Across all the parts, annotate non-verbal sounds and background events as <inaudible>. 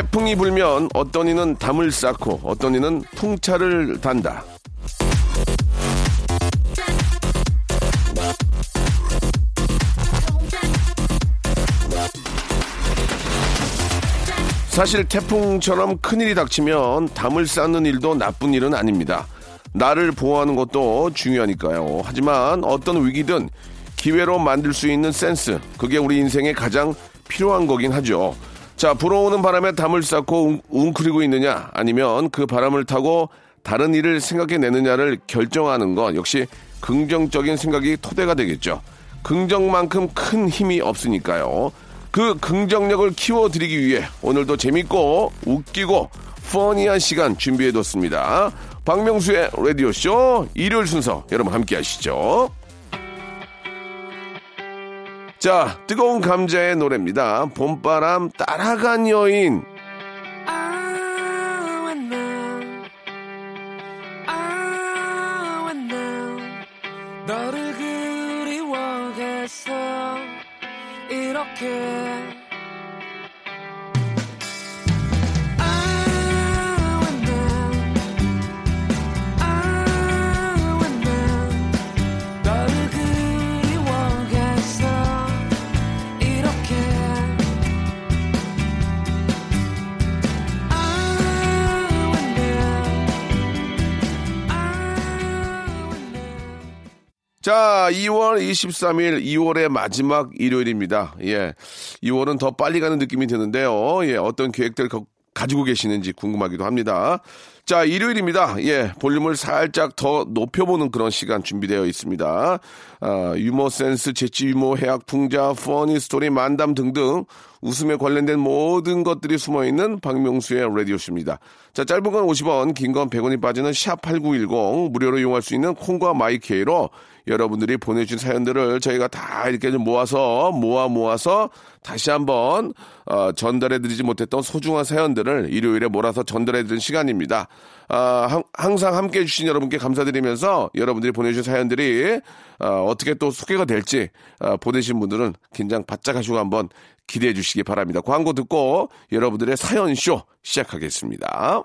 태풍이 불면 어떤 이는 담을 쌓고 어떤 이는 풍차를 단다 사실 태풍처럼 큰일이 닥치면 담을 쌓는 일도 나쁜 일은 아닙니다. 나를 보호하는 것도 중요하니까요. 하지만 어떤 위기든 기회로 만들 수 있는 센스, 그게 우리 인생에 가장 필요한 거긴 하죠. 자, 불어오는 바람에 담을 쌓고 웅- 웅크리고 있느냐, 아니면 그 바람을 타고 다른 일을 생각해내느냐를 결정하는 것 역시 긍정적인 생각이 토대가 되겠죠. 긍정만큼 큰 힘이 없으니까요. 그 긍정력을 키워드리기 위해 오늘도 재밌고 웃기고 퍼니한 시간 준비해뒀습니다. 박명수의 라디오쇼 일요일 순서 여러분 함께 하시죠. 자, 뜨거운 감자의 노래입니다. 봄바람 따라간 여인. I know, 너를 그리워해서 이렇게 자, 2월 23일, 2월의 마지막 일요일입니다. 예. 2월은 더 빨리 가는 느낌이 드는데요. 예. 어떤 계획들 가- 가지고 계시는지 궁금하기도 합니다. 자, 일요일입니다. 예. 볼륨을 살짝 더 높여보는 그런 시간 준비되어 있습니다. 아, 유머 센스, 재치 유머, 해학 풍자, funny story, 만담 등등 웃음에 관련된 모든 것들이 숨어 있는 박명수의 라디오쇼입니다. 자, 짧은 건 50원, 긴 건 100원이 빠지는 샵8910 무료로 이용할 수 있는 콩과 마이케이로 여러분들이 보내주신 사연들을 저희가 다 이렇게 좀 모아서 모아 모아서 다시 한번 어, 전달해드리지 못했던 소중한 사연들을 일요일에 몰아서 전달해드리는 시간입니다. 아, 항- 항상 함께해 주신 여러분께 감사드리면서 여러분들이 보내주신 사연들이 어, 어떻게 또 소개가 될지 어, 보내신 분들은 긴장 바짝 하시고 한번 기대해 주시기 바랍니다. 광고 듣고 여러분들의 사연쇼 시작하겠습니다.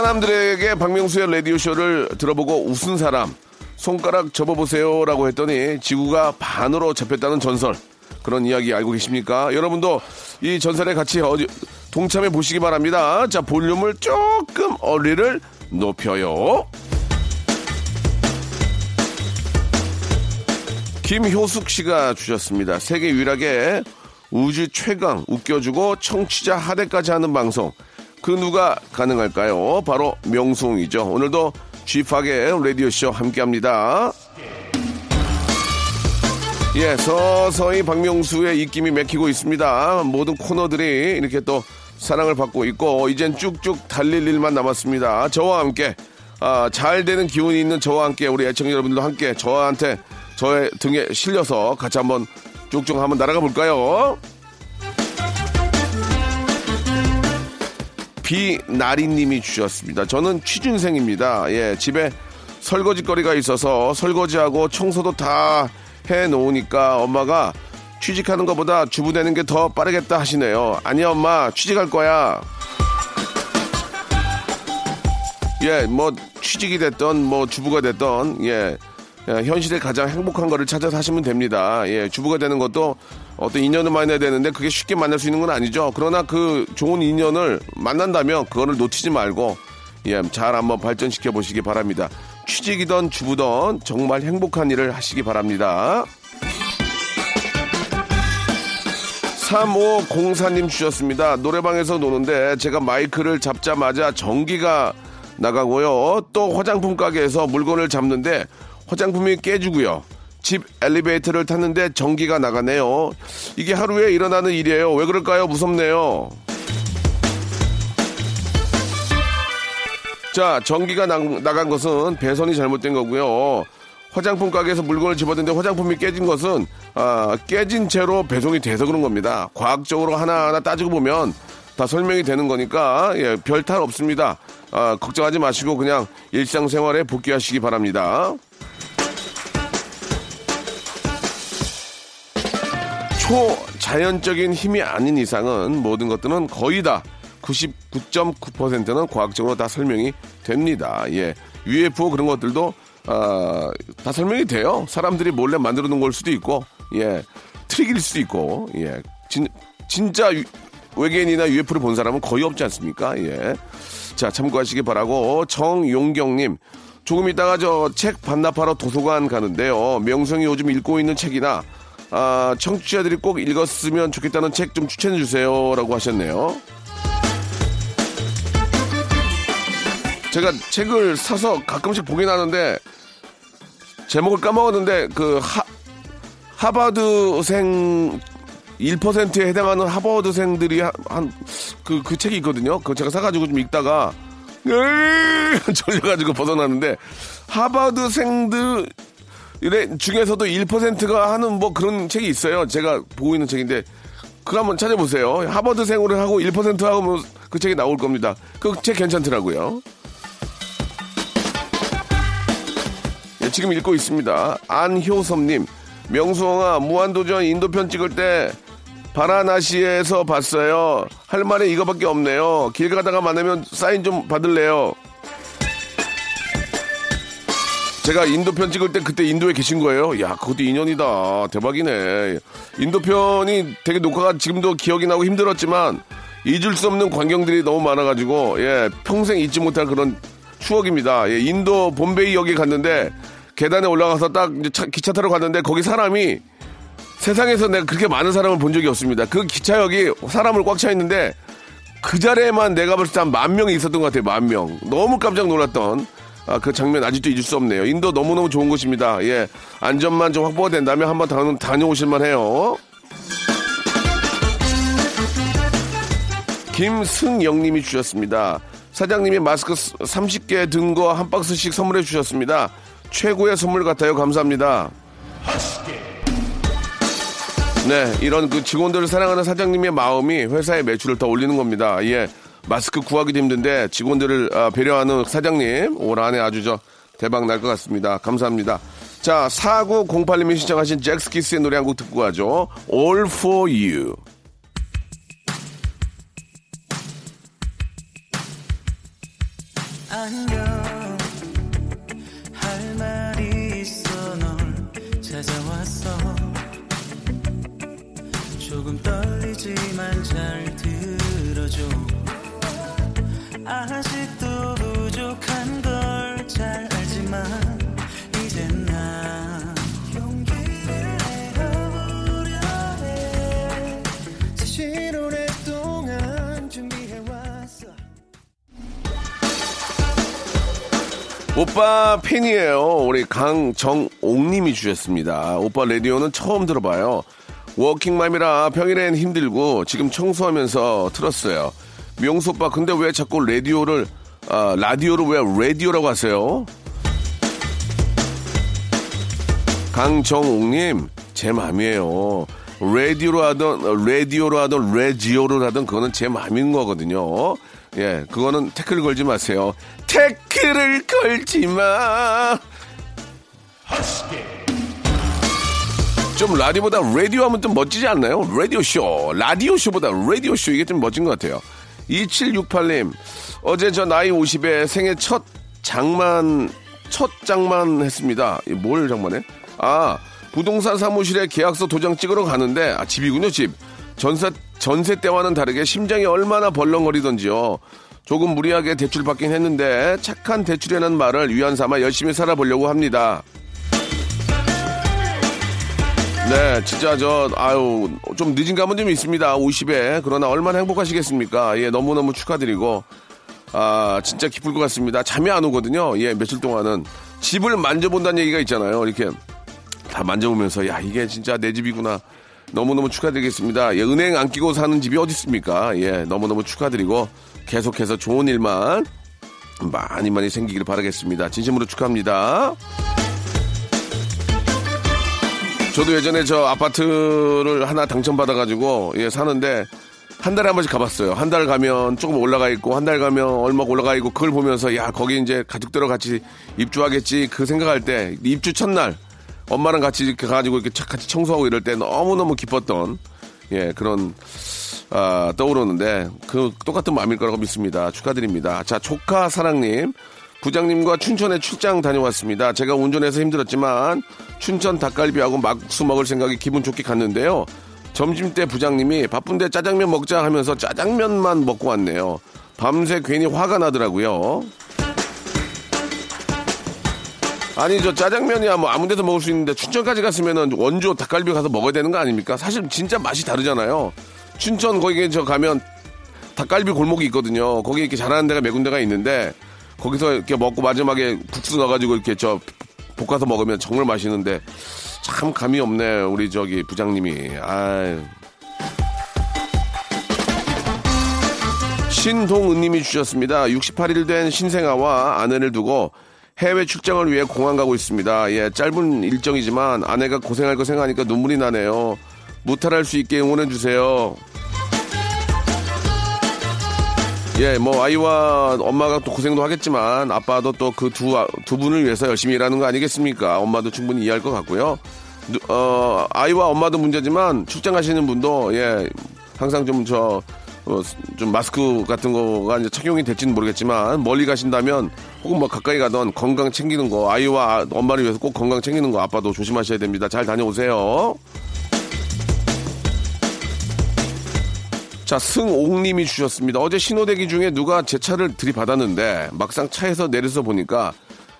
사람들에게 박명수의 라디오쇼를 들어보고 웃은 사람 손가락 접어보세요 라고 했더니 지구가 반으로 접혔다는 전설 그런 이야기 알고 계십니까? 여러분도 이 전설에 같이 어디 동참해 보시기 바랍니다. 자 볼륨을 조금 어리를 높여요. 김효숙 씨가 주셨습니다. 세계 유일하게 우주 최강 웃겨주고 청취자 하대까지 하는 방송. 그 누가 가능할까요? 바로 명송이죠. 오늘도 쥐팍의 라디오쇼 함께 합니다. 예, 서서히 박명수의 입김이 맥히고 있습니다. 모든 코너들이 이렇게 또 사랑을 받고 있고, 이젠 쭉쭉 달릴 일만 남았습니다. 저와 함께, 아, 잘 되는 기운이 있는 저와 함께, 우리 애청자 여러분들도 함께 저한테, 저의 등에 실려서 같이 한번 쭉쭉 한번 날아가 볼까요? 비나리님이 주셨습니다. 저는 취준생입니다. 예, 집에 설거지거리가 있어서 설거지하고 청소도 다 해놓으니까 엄마가 취직하는 것보다 주부되는 게 더 빠르겠다 하시네요. 아니 엄마 취직할 거야. 예, 뭐 취직이 됐던 뭐 주부가 됐던 예 예, 현실에 가장 행복한 거를 찾아서 하시면 됩니다. 예, 주부가 되는 것도 어떤 인연을 만나야 되는데 그게 쉽게 만날 수 있는 건 아니죠. 그러나 그 좋은 인연을 만난다면 그거를 놓치지 말고 예, 잘 한번 발전시켜 보시기 바랍니다. 취직이던 주부던 정말 행복한 일을 하시기 바랍니다. 3504님 주셨습니다. 노래방에서 노는데 제가 마이크를 잡자마자 전기가 나가고요. 또 화장품 가게에서 물건을 잡는데 화장품이 깨지고요. 집 엘리베이터를 탔는데 전기가 나가네요. 이게 하루에 일어나는 일이에요. 왜 그럴까요? 무섭네요. 자, 전기가 나, 나간 것은 배선이 잘못된 거고요. 화장품 가게에서 물건을 집었는데 화장품이 깨진 것은 아, 깨진 채로 배송이 돼서 그런 겁니다. 과학적으로 하나하나 따지고 보면 다 설명이 되는 거니까 예, 별탈 없습니다. 아, 걱정하지 마시고 그냥 일상생활에 복귀하시기 바랍니다. 초자연적인 힘이 아닌 이상은 모든 것들은 거의 다 99.9%는 과학적으로 다 설명이 됩니다. 예. UFO 그런 것들도 아, 다 설명이 돼요. 사람들이 몰래 만들어 놓은 걸 수도 있고, 예. 트릭일 수도 있고, 예. 진, 진짜 유- 외계인이나 UFO를 본 사람은 거의 없지 않습니까? 예. 자, 참고하시기 바라고, 정용경님. 조금 있다가 저 책 반납하러 도서관 가는데요. 명성이 요즘 읽고 있는 책이나, 아, 청취자들이 꼭 읽었으면 좋겠다는 책 좀 추천해 주세요. 라고 하셨네요. 제가 책을 사서 가끔씩 보긴 하는데 제목을 까먹었는데 그 하, 하버드생 1%에 해당하는 하버드생들이 한그그 책이 있거든요. 그거 제가 사가지고 좀 읽다가 으으으 <laughs> 졸려가지고 벗어났는데 하버드생들 중에서도 1%가 하는 뭐 그런 책이 있어요. 제가 보고 있는 책인데 그거 한번 찾아보세요. 하버드생으로 하고 1% 하고 뭐 그 책이 나올 겁니다. 그 책 괜찮더라고요. 예, 지금 읽고 있습니다. 안효섭님, 명수홍아, 무한도전 인도편 찍을 때 바라나시에서 봤어요. 할 말이 이거밖에 없네요. 길 가다가 만나면 사인 좀 받을래요. 제가 인도편 찍을 때 그때 인도에 계신 거예요. 야, 그것도 인연이다. 대박이네. 인도편이 되게 녹화가 지금도 기억이 나고 힘들었지만 잊을 수 없는 광경들이 너무 많아가지고 예, 평생 잊지 못할 그런 추억입니다. 예, 인도 봄베이 역에 갔는데 계단에 올라가서 딱 차- 기차 타러 갔는데 거기 사람이 세상에서 내가 그렇게 많은 사람을 본 적이 없습니다. 그 기차역이 사람을 꽉 차 있는데 그 자리에만 내가 봤을 때 한 만 명이 있었던 것 같아요. 만 명. 너무 깜짝 놀랐던 아, 그 장면 아직도 잊을 수 없네요. 인도 너무너무 좋은 곳입니다. 예. 안전만 좀 확보가 된다면 한번 다, 다녀오실만 해요. 김승영 님이 주셨습니다. 사장님이 마스크 30개 든 거 한 박스씩 선물해 주셨습니다. 최고의 선물 같아요. 감사합니다. 네, 이런 그 직원들을 사랑하는 사장님의 마음이 회사의 매출을 더 올리는 겁니다. 예, 마스크 구하기도 힘든데 직원들을 아, 배려하는 사장님 올 한해 아주 저 대박 날 것 같습니다. 감사합니다. 자, 4908님이 신청하신 잭스키스의 노래 한 곡 듣고 가죠. All for you. 아직도 부족한 걸 잘 알지만 오빠 팬이에요. 우리 강정옥님이 주셨습니다. 오빠 라디오는 처음 들어봐요. 워킹맘이라 평일엔 힘들고 지금 청소하면서 틀었어요. 명수 오빠 근데 왜 자꾸 라디오를 아, 라디오를 왜 radio라고 하세요? 강정옥님 제 맘이에요. 라디오로 하던 radio로 하던 레지오로 하던 그거는 제 맘인 거거든요. 예, 그거는 태클 걸지 마세요. 태클을 걸지 마. 좀 라디오보다 라디오 하면 좀 멋지지 않나요? radio show. 라디오 쇼보다 radio show 이게 좀 멋진 것 같아요. 2768님, 어제 저 나이 50에 생애 첫 장만 첫 장만 했습니다. 이뭘 장만해? 아, 부동산 사무실에 계약서 도장 찍으러 가는데, 아, 집이군요, 집. 전세, 전세 때와는 다르게 심장이 얼마나 벌렁거리던지요. 조금 무리하게 대출 받긴 했는데, 착한 대출이라는 말을 위안 삼아 열심히 살아보려고 합니다. 네, 진짜 저, 아유, 좀 늦은 감은 좀 있습니다. 50에. 그러나 얼마나 행복하시겠습니까? 예, 너무 너무 축하드리고, 아, 진짜 기쁠 것 같습니다. 잠이 안 오거든요. 예, 며칠 동안은. 집을 만져본다는 얘기가 있잖아요. 이렇게 다 만져보면서, 야, 이게 진짜 내 집이구나. 너무너무 축하드리겠습니다. 예, 은행 안 끼고 사는 집이 어디 있습니까? 예, 너무너무 축하드리고, 계속해서 좋은 일만 많이 많이 생기길 바라겠습니다. 진심으로 축하합니다. 저도 예전에 저 아파트를 하나 당첨받아가지고, 예, 사는데, 한 달에 한 번씩 가봤어요. 한 달 가면 조금 올라가 있고, 한 달 가면 얼마 올라가 있고, 그걸 보면서, 야, 거기 이제 가족들하고 같이 입주하겠지. 그 생각할 때, 입주 첫날, 엄마랑 같이 이렇게 가가지고 이렇게 착- 같이 청소하고 이럴 때 너무 너무 기뻤던, 예, 그런, 아, 떠오르는데, 그 똑같은 마음일 거라고 믿습니다. 축하드립니다. 자, 조카 사랑님. 부장님과 춘천에 출장 다녀왔습니다. 제가 운전해서 힘들었지만 춘천 닭갈비하고 막국수 먹을 생각이 기분 좋게 갔는데요. 점심 때 부장님이 바쁜데 짜장면 먹자 하면서 짜장면만 먹고 왔네요. 밤새 괜히 화가 나더라고요. 아니 저 짜장면이야 뭐 아무 데서 먹을 수 있는데 춘천까지 갔으면은 원조 닭갈비 가서 먹어야 되는 거 아닙니까? 사실 진짜 맛이 다르잖아요. 춘천 거기에 저 가면 닭갈비 골목이 있거든요. 거기 이렇게 잘하는 데가 몇 군데가 있는데 거기서 이렇게 먹고 마지막에 국수 넣어가지고 이렇게 저 볶아서 먹으면 정말 맛있는데 참 감이 없네 우리 저기 부장님이. 아유. 신동은님이 주셨습니다. 68일 된 신생아와 아내를 두고 해외 출장을 위해 공항 가고 있습니다. 예, 짧은 일정이지만 아내가 고생할 거 생각하니까 눈물이 나네요. 무탈할 수 있게 응원해 주세요. 예, 뭐 아이와 엄마가 또 고생도 하겠지만 아빠도 또그두두 분을 위해서 열심히 일하는 거 아니겠습니까? 엄마도 충분히 이해할 것 같고요. 누- 어, 아이와 엄마도 문제지만 출장 가시는 분도 예, 항상 좀저 어, 좀 마스크 같은 거가 이제 착용이 될지는 모르겠지만 멀리 가신다면 혹은 뭐 가까이 가던 건강 챙기는 거 아이와 엄마를 위해서 꼭 건강 챙기는 거 아빠도 조심하셔야 됩니다. 잘 다녀오세요. 자, 승옥님이 주셨습니다. 어제 신호대기 중에 누가 제 차를 들이받았는데 막상 차에서 내려서 보니까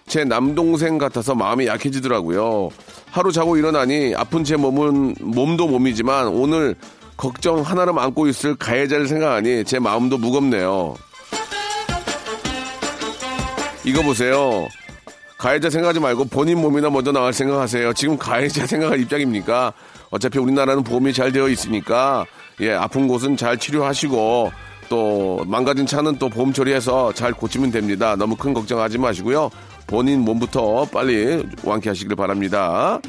제 남동생 같아서 마음이 약해지더라고요. 하루 자고 일어나니 아픈 제 몸은 몸도 몸이지만 오늘 걱정 하나로 안고 있을 가해자를 생각하니 제 마음도 무겁네요. 이거 보세요. 가해자 생각하지 말고 본인 몸이나 먼저 나갈 생각하세요. 지금 가해자 생각할 입장입니까? 어차피 우리나라는 보험이 잘 되어 있으니까 예 아픈 곳은 잘 치료하시고 또 망가진 차는 또 보험 처리해서 잘 고치면 됩니다. 너무 큰 걱정하지 마시고요. 본인 몸부터 빨리 완쾌하시길 바랍니다.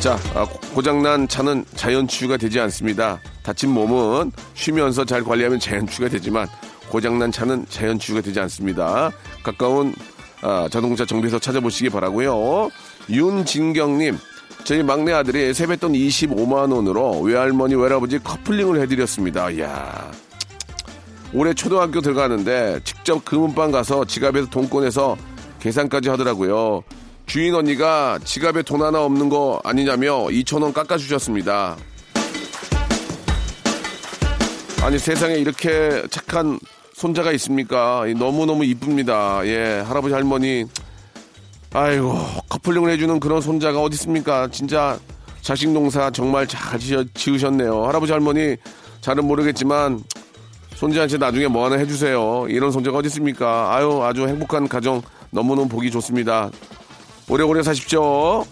자, 아, 고- 고장난 차는 자연 치유가 되지 않습니다. 다친 몸은 쉬면서 잘 관리하면 자연 치유가 되지만 고장난 차는 자연 치유가 되지 않습니다. 가까운 아, 자동차 정비소 찾아보시기 바라고요. 윤진경님, 저희 막내 아들이 세뱃돈 25만 원으로 외할머니 외할아버지 커플링을 해드렸습니다. 이야. 올해 초등학교 들어가는데 직접 금은방 가서 지갑에서 돈 꺼내서 계산까지 하더라고요. 주인 언니가 지갑에 돈 하나 없는 거 아니냐며 2천 원 깎아주셨습니다. 아니 세상에 이렇게 착한 손자가 있습니까? 너무너무 이쁩니다. 예, 할아버지 할머니 아이고 커플링을 해주는 그런 손자가 어디 있습니까? 진짜 자식 농사 정말 잘 지으- 지으셨네요. 할아버지 할머니 잘은 모르겠지만 손자한테 나중에 뭐 하나 해주세요. 이런 손자가 어디 있습니까? 아유 아주 행복한 가정 너무너무 보기 좋습니다. 오래오래 사십시오.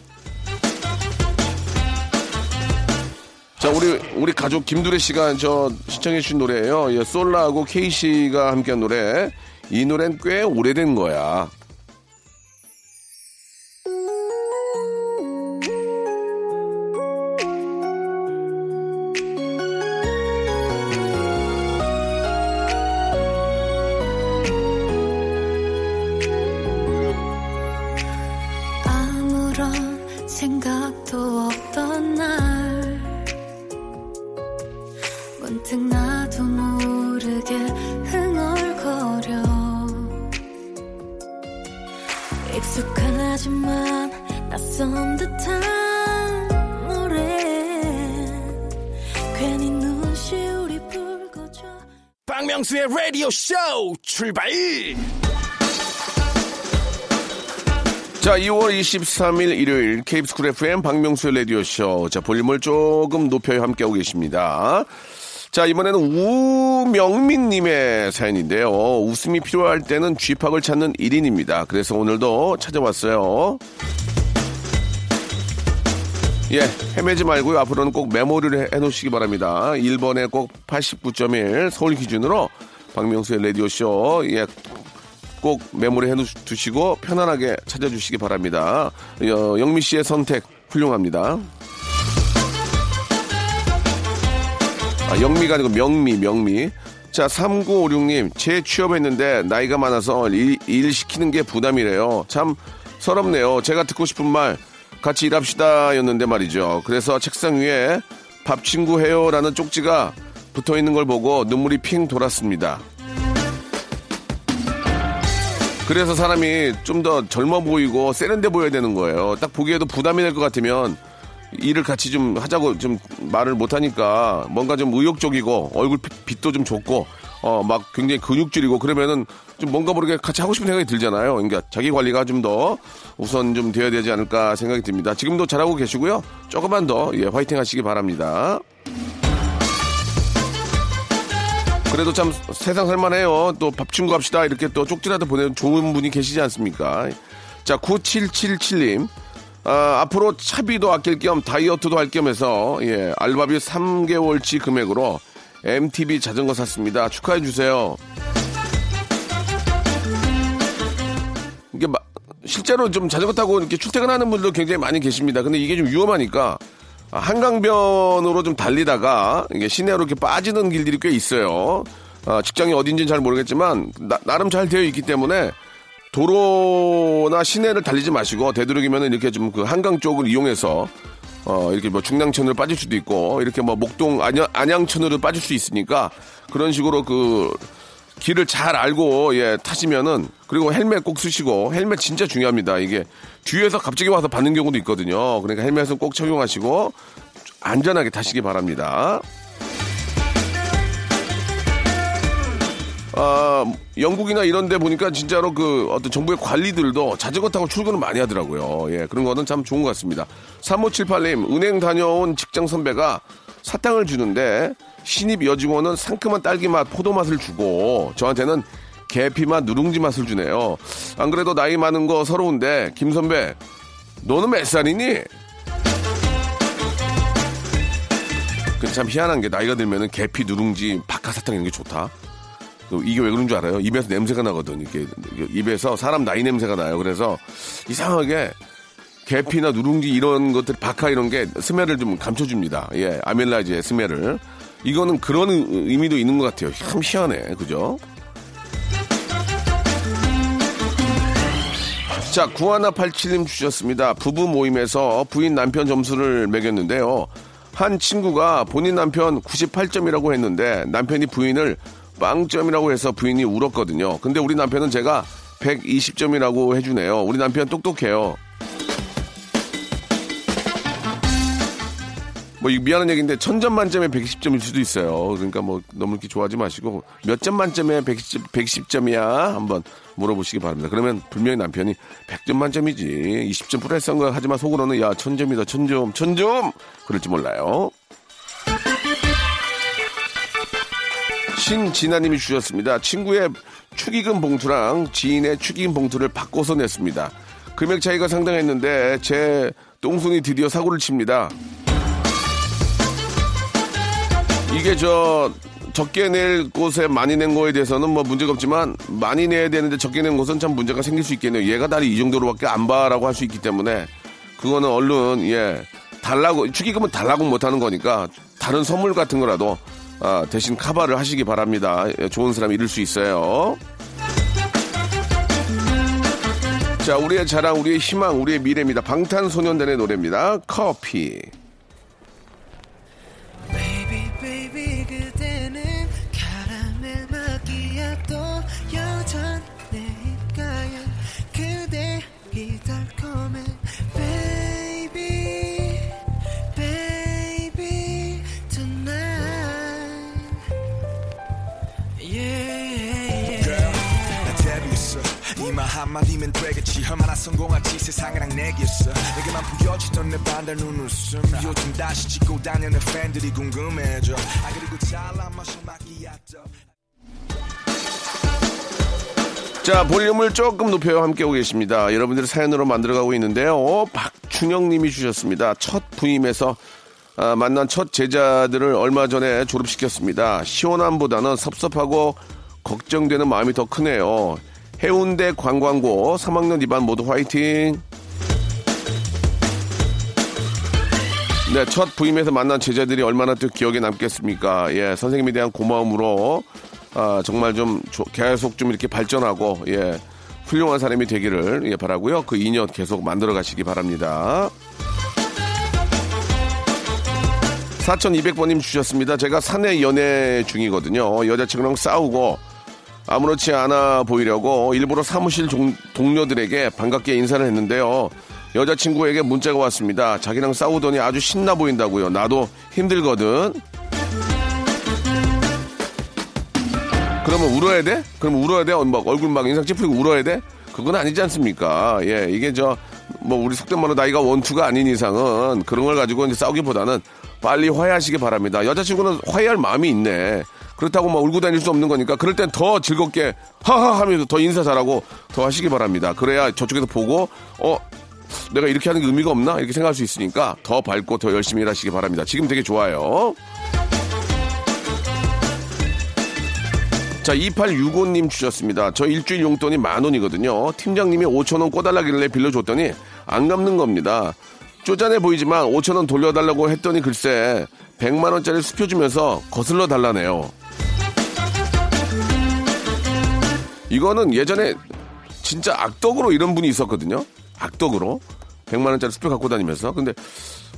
자, 우리, 우리 가족 김두래 씨가 저 시청해 주신 노래예요 예, 솔라하고 케이 씨가 함께한 노래. 이 노래는 꽤 오래된 거야. 익숙하지만 낯선 듯한 노래 괜히 눈시울이 붉어져 박명수의 라디오 쇼 출발 자, 2월 23일 일요일 KBS 쿨 FM 박명수의 라디오쇼. 자, 볼륨을 조금 높여요. 함께하고 계십니다. 자, 이번에는 우명민님의 사연인데요. 웃음이 필요할 때는 쥐팍을 찾는 1인입니다. 그래서 오늘도 찾아왔어요. 예, 헤매지 말고요. 앞으로는 꼭 메모를 해, 해놓으시기 바랍니다. 1번에 꼭 89.1 서울 기준으로 박명수의 라디오쇼. 예, 꼭 메모리 해두시고 편안하게 찾아주시기 바랍니다. 어, 영미 씨의 선택 훌륭합니다. 아, 영미가 아니고 명미, 명미. 자, 3956님, 재취업했는데 나이가 많아서 일, 일 시키는 게 부담이래요. 참 서럽네요. 제가 듣고 싶은 말, 같이 일합시다 였는데 말이죠. 그래서 책상 위에 밥 친구 해요 라는 쪽지가 붙어 있는 걸 보고 눈물이 핑 돌았습니다. 그래서 사람이 좀 더 젊어 보이고 세련돼 보여야 되는 거예요. 딱 보기에도 부담이 될 것 같으면 일을 같이 좀 하자고 좀 말을 못 하니까 뭔가 좀 의욕적이고 얼굴 피- 빛도 좀 좋고 어 막 굉장히 근육질이고 그러면은 좀 뭔가 모르게 같이 하고 싶은 생각이 들잖아요. 그러니까 자기 관리가 좀 더 우선 좀 돼야 되지 않을까 생각이 듭니다. 지금도 잘하고 계시고요. 조금만 더 예, 화이팅 하시기 바랍니다. 그래도 참 세상 살만해요. 또 밥 친구 합시다. 이렇게 또 쪽지라도 보내는 좋은 분이 계시지 않습니까? 자, 9777님. 아, 앞으로 차비도 아낄 겸 다이어트도 할 겸해서 예, 알바비 3개월치 금액으로 MTB 자전거 샀습니다. 축하해 주세요. 이게 마- 실제로 좀 자전거 타고 이렇게 출퇴근하는 분들 굉장히 많이 계십니다. 근데 이게 좀 위험하니까 아, 한강변으로 좀 달리다가 이게 시내로 이렇게 빠지는 길들이 꽤 있어요. 아, 직장이 어딘지는 잘 모르겠지만 나, 나름 잘 되어 있기 때문에 도로나 시내를 달리지 마시고 되도록이면 이렇게 좀 그 한강 쪽을 이용해서 어, 이렇게 뭐 중랑천으로 빠질 수도 있고 이렇게 뭐 목동 안양, 안양천으로 빠질 수 있으니까 그런 식으로 그 길을 잘 알고 예 타시면은 그리고 헬멧 꼭 쓰시고 헬멧 진짜 중요합니다. 이게 뒤에서 갑자기 와서 받는 경우도 있거든요. 그러니까 헬멧은 꼭 착용하시고 안전하게 타시기 바랍니다. 아, 영국이나 이런 데 보니까 진짜로 그 어떤 정부의 관리들도 자전거 타고 출근을 많이 하더라고요. 예, 그런 거는 참 좋은 것 같습니다. 3578님, 은행 다녀온 직장 선배가 사탕을 주는데 신입 여직원은 상큼한 딸기 맛, 포도 맛을 주고 저한테는 계피 맛, 누룽지 맛을 주네요. 안 그래도 나이 많은 거 서러운데 김 선배, 너는 몇 살이니? 그참 희한한 게 나이가 들면은 계피, 누룽지, 박하사탕 이런 게 좋다. 또 이게 왜 그런 줄 알아요? 입에서 냄새가 나거든. 이렇게 입에서 사람 나이 냄새가 나요. 그래서 이상하게 계피나 누룽지 이런 것들 바카 이런 게 스멜을 좀 감춰줍니다. 예, 아멜라지의 스멜을. 이거는 그런 의- 의미도 있는 것 같아요. 참 희한해, 그죠? 자, 구하나 87님 주셨습니다. 부부 모임에서 부인 남편 점수를 매겼는데요. 한 친구가 본인 남편 98점이라고 했는데 남편이 부인을 빵점이라고 해서 부인이 울었거든요. 근데 우리 남편은 제가 120점이라고 해주네요. 우리 남편 똑똑해요. 뭐 미안한 얘기인데 천 점 만점에 120점일 수도 있어요. 그러니까 뭐 너무 이렇게 좋아하지 마시고 몇 점 만점에 110, 110점이야 한번 물어보시기 바랍니다. 그러면 분명히 남편이 100점 만점이지 20점 플러스 한 거 하지만 속으로는 야 천점이다 천점 천점 그럴지 몰라요. 신진아님이 주셨습니다. 친구의 축의금 봉투랑 지인의 축의금 봉투를 바꿔서 냈습니다. 금액 차이가 상당했는데 제 똥손이 드디어 사고를 칩니다. 이게 저 적게 낼 곳에 많이 낸 거에 대해서는 뭐 문제가 없지만 많이 내야 되는데 적게 낸 곳은 참 문제가 생길 수 있겠네요. 얘가 나를 이 정도로밖에 안 봐라고 할 수 있기 때문에 그거는 얼른 예 달라고 축의금은 달라고 못하는 거니까 다른 선물 같은 거라도 아, 대신 카바를 하시기 바랍니다. 예, 좋은 사람 잃을 수 있어요. 자, 우리의 자랑, 우리의 희망, 우리의 미래입니다. 방탄소년단의 노래입니다. 커피. Baby baby 한마디면 되겠지 얼마나 성공할지 세상이랑 내겠어 내게만 보여지던 내 반달 눈웃음 요즘 다시 찍고 다니는 팬들이 궁금해져 아 그리고 잘난 마셔 마끼아또 자, 볼륨을 조금 높여요. 함께하고 계십니다. 여러분들의 사연으로 만들어가고 있는데요. 박준영 님이 주셨습니다. 첫 부임에서 아, 만난 첫 제자들을 얼마 전에 졸업시켰습니다. 시원함보다는 섭섭하고 걱정되는 마음이 더 크네요. 해운대 관광고 3학년 2반 모두 화이팅! 네, 첫 부임에서 만난 제자들이 얼마나 또 기억에 남겠습니까? 예, 선생님에 대한 고마움으로 아, 정말 좀 조- 계속 좀 이렇게 발전하고 예, 훌륭한 사람이 되기를 예, 바라고요. 그 인연 계속 만들어 가시기 바랍니다. 4200번님 주셨습니다. 제가 사내 연애 중이거든요. 여자친구랑 싸우고 아무렇지 않아 보이려고 일부러 사무실 종- 동료들에게 반갑게 인사를 했는데요. 여자친구에게 문자가 왔습니다. 자기랑 싸우더니 아주 신나 보인다고요. 나도 힘들거든. 그러면 울어야 돼? 그럼 울어야 돼? 막 얼굴 막 인상 찌푸리고 울어야 돼? 그건 아니지 않습니까? 예, 이게 저, 뭐, 우리 속된 말로 나이가 원투가 아닌 이상은 그런 걸 가지고 이제 싸우기보다는 빨리 화해하시기 바랍니다. 여자친구는 화해할 마음이 있네. 그렇다고 막 울고 다닐 수 없는 거니까 그럴 땐 더 즐겁게 하하 하면서 더 인사 잘하고 더 하시기 바랍니다. 그래야 저쪽에서 보고, 어, 내가 이렇게 하는 게 의미가 없나? 이렇게 생각할 수 있으니까 더 밝고 더 열심히 일하시기 바랍니다. 지금 되게 좋아요. 자, 2865님 주셨습니다. 저 일주일 용돈이 만 원이거든요. 팀장님이 5천 원 꿔달라길래 빌려줬더니 안 갚는 겁니다. 쪼잔해 보이지만 5천 원 돌려달라고 했더니 글쎄 100만 원짜리 수표 주면서 거슬러 달라네요. 이거는 예전에 진짜 악덕으로 이런 분이 있었거든요. 악덕으로 100만 원짜리 수표 갖고 다니면서 근데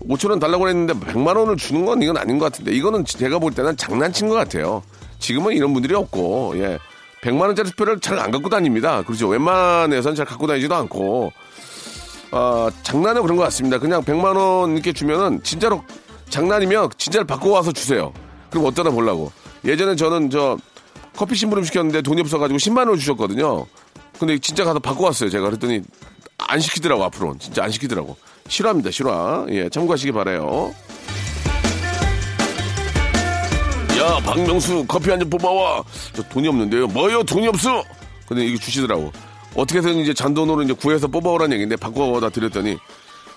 5천 원 달라고 했는데 100만 원을 주는 건 이건 아닌 것 같은데 이거는 제가 볼 때는 장난친 것 같아요. 지금은 이런 분들이 없고 예. 100만 원짜리 수표를 잘 안 갖고 다닙니다. 그렇죠. 웬만해서는 잘 갖고 다니지도 않고 아, 장난은 그런 것 같습니다. 그냥 100만 원 이렇게 주면은 진짜로 장난이면 진짜를 바꿔 와서 주세요. 그럼 어떠나 보려고. 예전에 저는 저 커피 심부름 시켰는데 돈이 없어가지고 10만 원 주셨거든요. 근데 진짜 가서 바꿔 왔어요. 제가 그랬더니 안 시키더라고 앞으로는 진짜 안 시키더라고. 싫어합니다. 싫어. 예, 참고하시기 바래요. 야, 박명수 커피 한 잔 뽑아와. 저 돈이 없는데요. 뭐요? 돈이 없어. 근데 이게 주시더라고. 어떻게 해서든 이제 잔돈으로 이제 구해서 뽑아오라는 얘기인데 바꿔다 드렸더니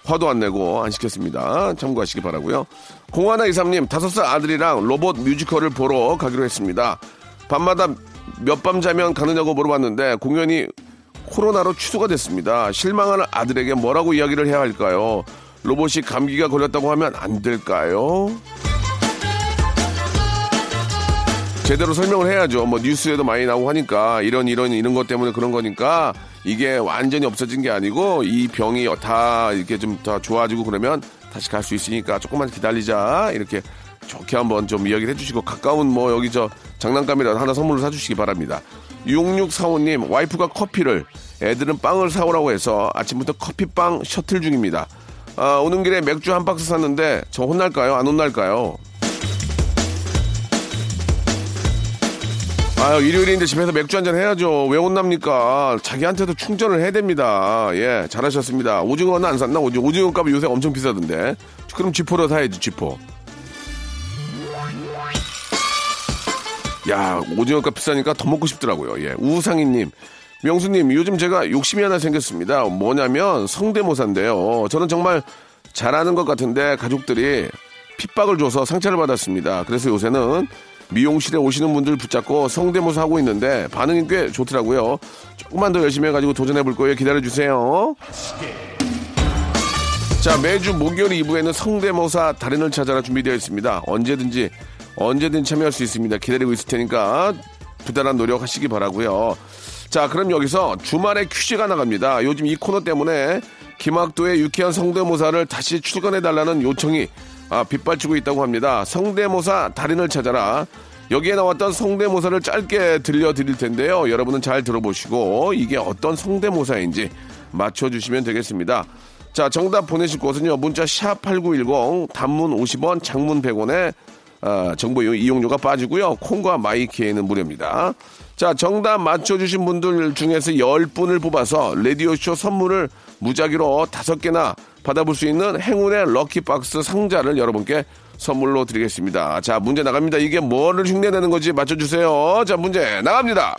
화도 안 내고 안 시켰습니다. 참고하시기 바라고요. 공하나 이삼님 다섯 살 아들이랑 로봇 뮤지컬을 보러 가기로 했습니다. 밤마다 몇 밤 자면 가느냐고 물어봤는데 공연이 코로나로 취소가 됐습니다. 실망하는 아들에게 뭐라고 이야기를 해야 할까요? 로봇이 감기가 걸렸다고 하면 안 될까요? 제대로 설명을 해야죠. 뭐 뉴스에도 많이 나오고 하니까 이런 이런 이런 것 때문에 그런 거니까 이게 완전히 없어진 게 아니고 이 병이 다 이렇게 좀더 좋아지고 그러면 다시 갈 수 있으니까 조금만 기다리자 이렇게 좋게 한번 좀 이야기를 해주시고 가까운 뭐 여기 저 장난감이라도 하나 선물로 사주시기 바랍니다. 6645님 와이프가 커피를 애들은 빵을 사오라고 해서 아침부터 커피빵 셔틀 중입니다. 아, 오는 길에 맥주 한 박스 샀는데 저 혼날까요? 안 혼날까요? 아유, 일요일인데 집에서 맥주 한잔 해야죠. 왜 혼납니까? 자기한테도 충전을 해야 됩니다. 예, 잘하셨습니다. 오징어는 안 샀나? 오징어, 오징어 값이 요새 엄청 비싸던데. 그럼 쥐포로 사야지, 쥐포. 야, 오징어 값 비싸니까 더 먹고 싶더라고요. 예, 우상희님. 명수님, 요즘 제가 욕심이 하나 생겼습니다. 뭐냐면 성대모사인데요. 저는 정말 잘하는 것 같은데 가족들이 핍박을 줘서 상처를 받았습니다. 그래서 요새는 미용실에 오시는 분들 붙잡고 성대모사 하고 있는데 반응이 꽤 좋더라고요. 조금만 더 열심히 해가지고 도전해 볼 거예요. 기다려 주세요. 자, 매주 목요일 2부에는 성대모사 달인을 찾아라 준비되어 있습니다. 언제든지, 언제든지 참여할 수 있습니다. 기다리고 있을 테니까 부단한 노력하시기 바라고요 자, 그럼 여기서 주말에 퀴즈가 나갑니다. 요즘 이 코너 때문에 김학도의 유쾌한 성대모사를 다시 출간해 달라는 요청이 아, 빗발치고 있다고 합니다. 성대모사 달인을 찾아라. 여기에 나왔던 성대모사를 짧게 들려드릴 텐데요. 여러분은 잘 들어보시고 이게 어떤 성대모사인지 맞춰주시면 되겠습니다. 자, 정답 보내실 곳은요. 문자 샵8910 단문 50원, 장문 100원에 아, 정보 이용- 이용료가 빠지고요. 콩과 마이키에는 무료입니다. 자, 정답 맞춰주신 분들 중에서 10분을 뽑아서 라디오쇼 선물을 무작위로 5개나 받아볼 수 있는 행운의 럭키박스 상자를 여러분께 선물로 드리겠습니다. 자, 문제 나갑니다. 이게 뭐를 흉내내는 건지 맞춰주세요. 자, 문제 나갑니다.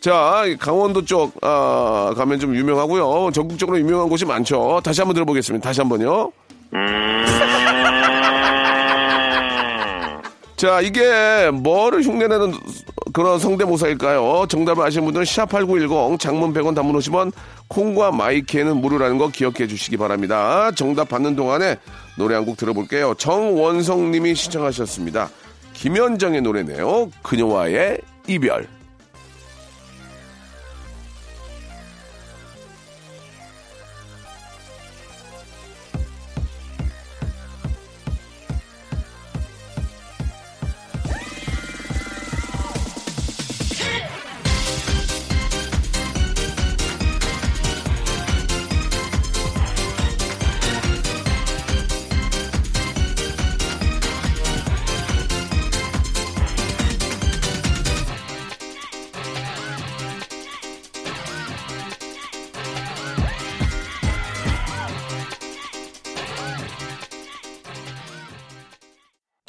자, 강원도 쪽, 아, 가면 좀 유명하고요. 전국적으로 유명한 곳이 많죠. 다시 한번 들어보겠습니다. 다시 한 번요. 자, 이게 뭐를 흉내내는 그런 성대모사일까요? 정답을 아시는 분들은 샵8910 장문 100원 단문 50원 콩과 마이키에는 무료라는 거 기억해 주시기 바랍니다. 정답 받는 동안에 노래 한 곡 들어볼게요. 정원성 님이 신청하셨습니다. 김현정의 노래네요. 그녀와의 이별.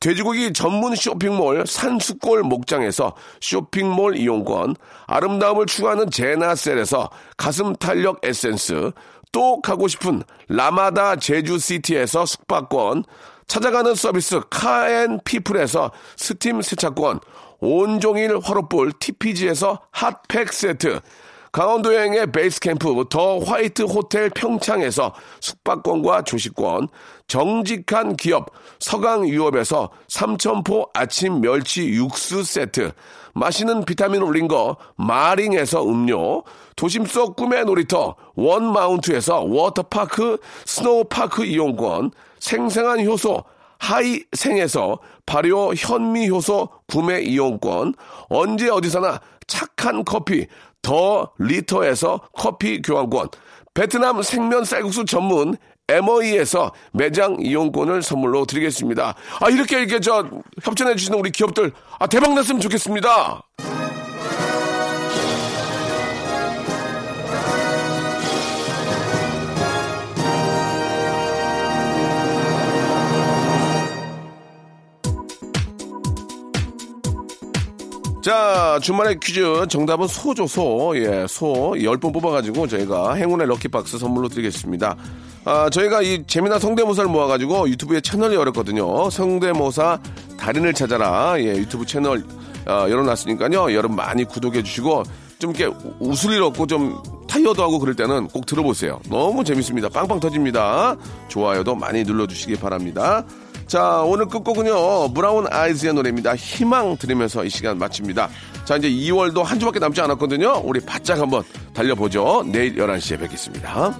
돼지고기 전문 쇼핑몰 산수골 목장에서 쇼핑몰 이용권, 아름다움을 추구하는 제나셀에서 가슴 탄력 에센스, 또 가고 싶은 라마다 제주시티에서 숙박권, 찾아가는 서비스 카앤피플에서 스팀 세차권, 온종일 화롯불 TPG에서 핫팩 세트, 강원도 여행의 베이스 캠프 더 화이트 호텔 평창에서 숙박권과 조식권, 정직한 기업 서강유업에서 삼천포 아침 멸치 육수 세트, 맛있는 비타민 올린 거 마링에서 음료, 도심 속 꿈의 놀이터 원마운트에서 워터파크 스노우파크 이용권, 생생한 효소 하이생에서 발효 현미효소 구매 이용권, 언제 어디서나 착한 커피 더 리터에서 커피 교환권, 베트남 생면 쌀국수 전문 MOE에서 매장 이용권을 선물로 드리겠습니다. 아, 이렇게 이렇게 저 협찬해 주시는 우리 기업들 아, 대박 났으면 좋겠습니다. 자, 주말의 퀴즈 정답은 소죠, 소. 예, 소. 10분 뽑아가지고 저희가 행운의 럭키박스 선물로 드리겠습니다. 아, 저희가 이 재미난 성대모사를 모아가지고 유튜브에 채널을 열었거든요. 성대모사 달인을 찾아라. 예, 유튜브 채널 아, 열어놨으니까요. 여러분 많이 구독해주시고 좀 이렇게 웃을 일 없고 좀 타이어도 하고 그럴 때는 꼭 들어보세요. 너무 재밌습니다. 빵빵 터집니다. 좋아요도 많이 눌러주시기 바랍니다. 자, 오늘 끝곡은요, 브라운 아이즈의 노래입니다. 희망 들으면서 이 시간 마칩니다. 자, 이제 2월도 한 주밖에 남지 않았거든요. 우리 바짝 한번 달려보죠. 내일 11시에 뵙겠습니다.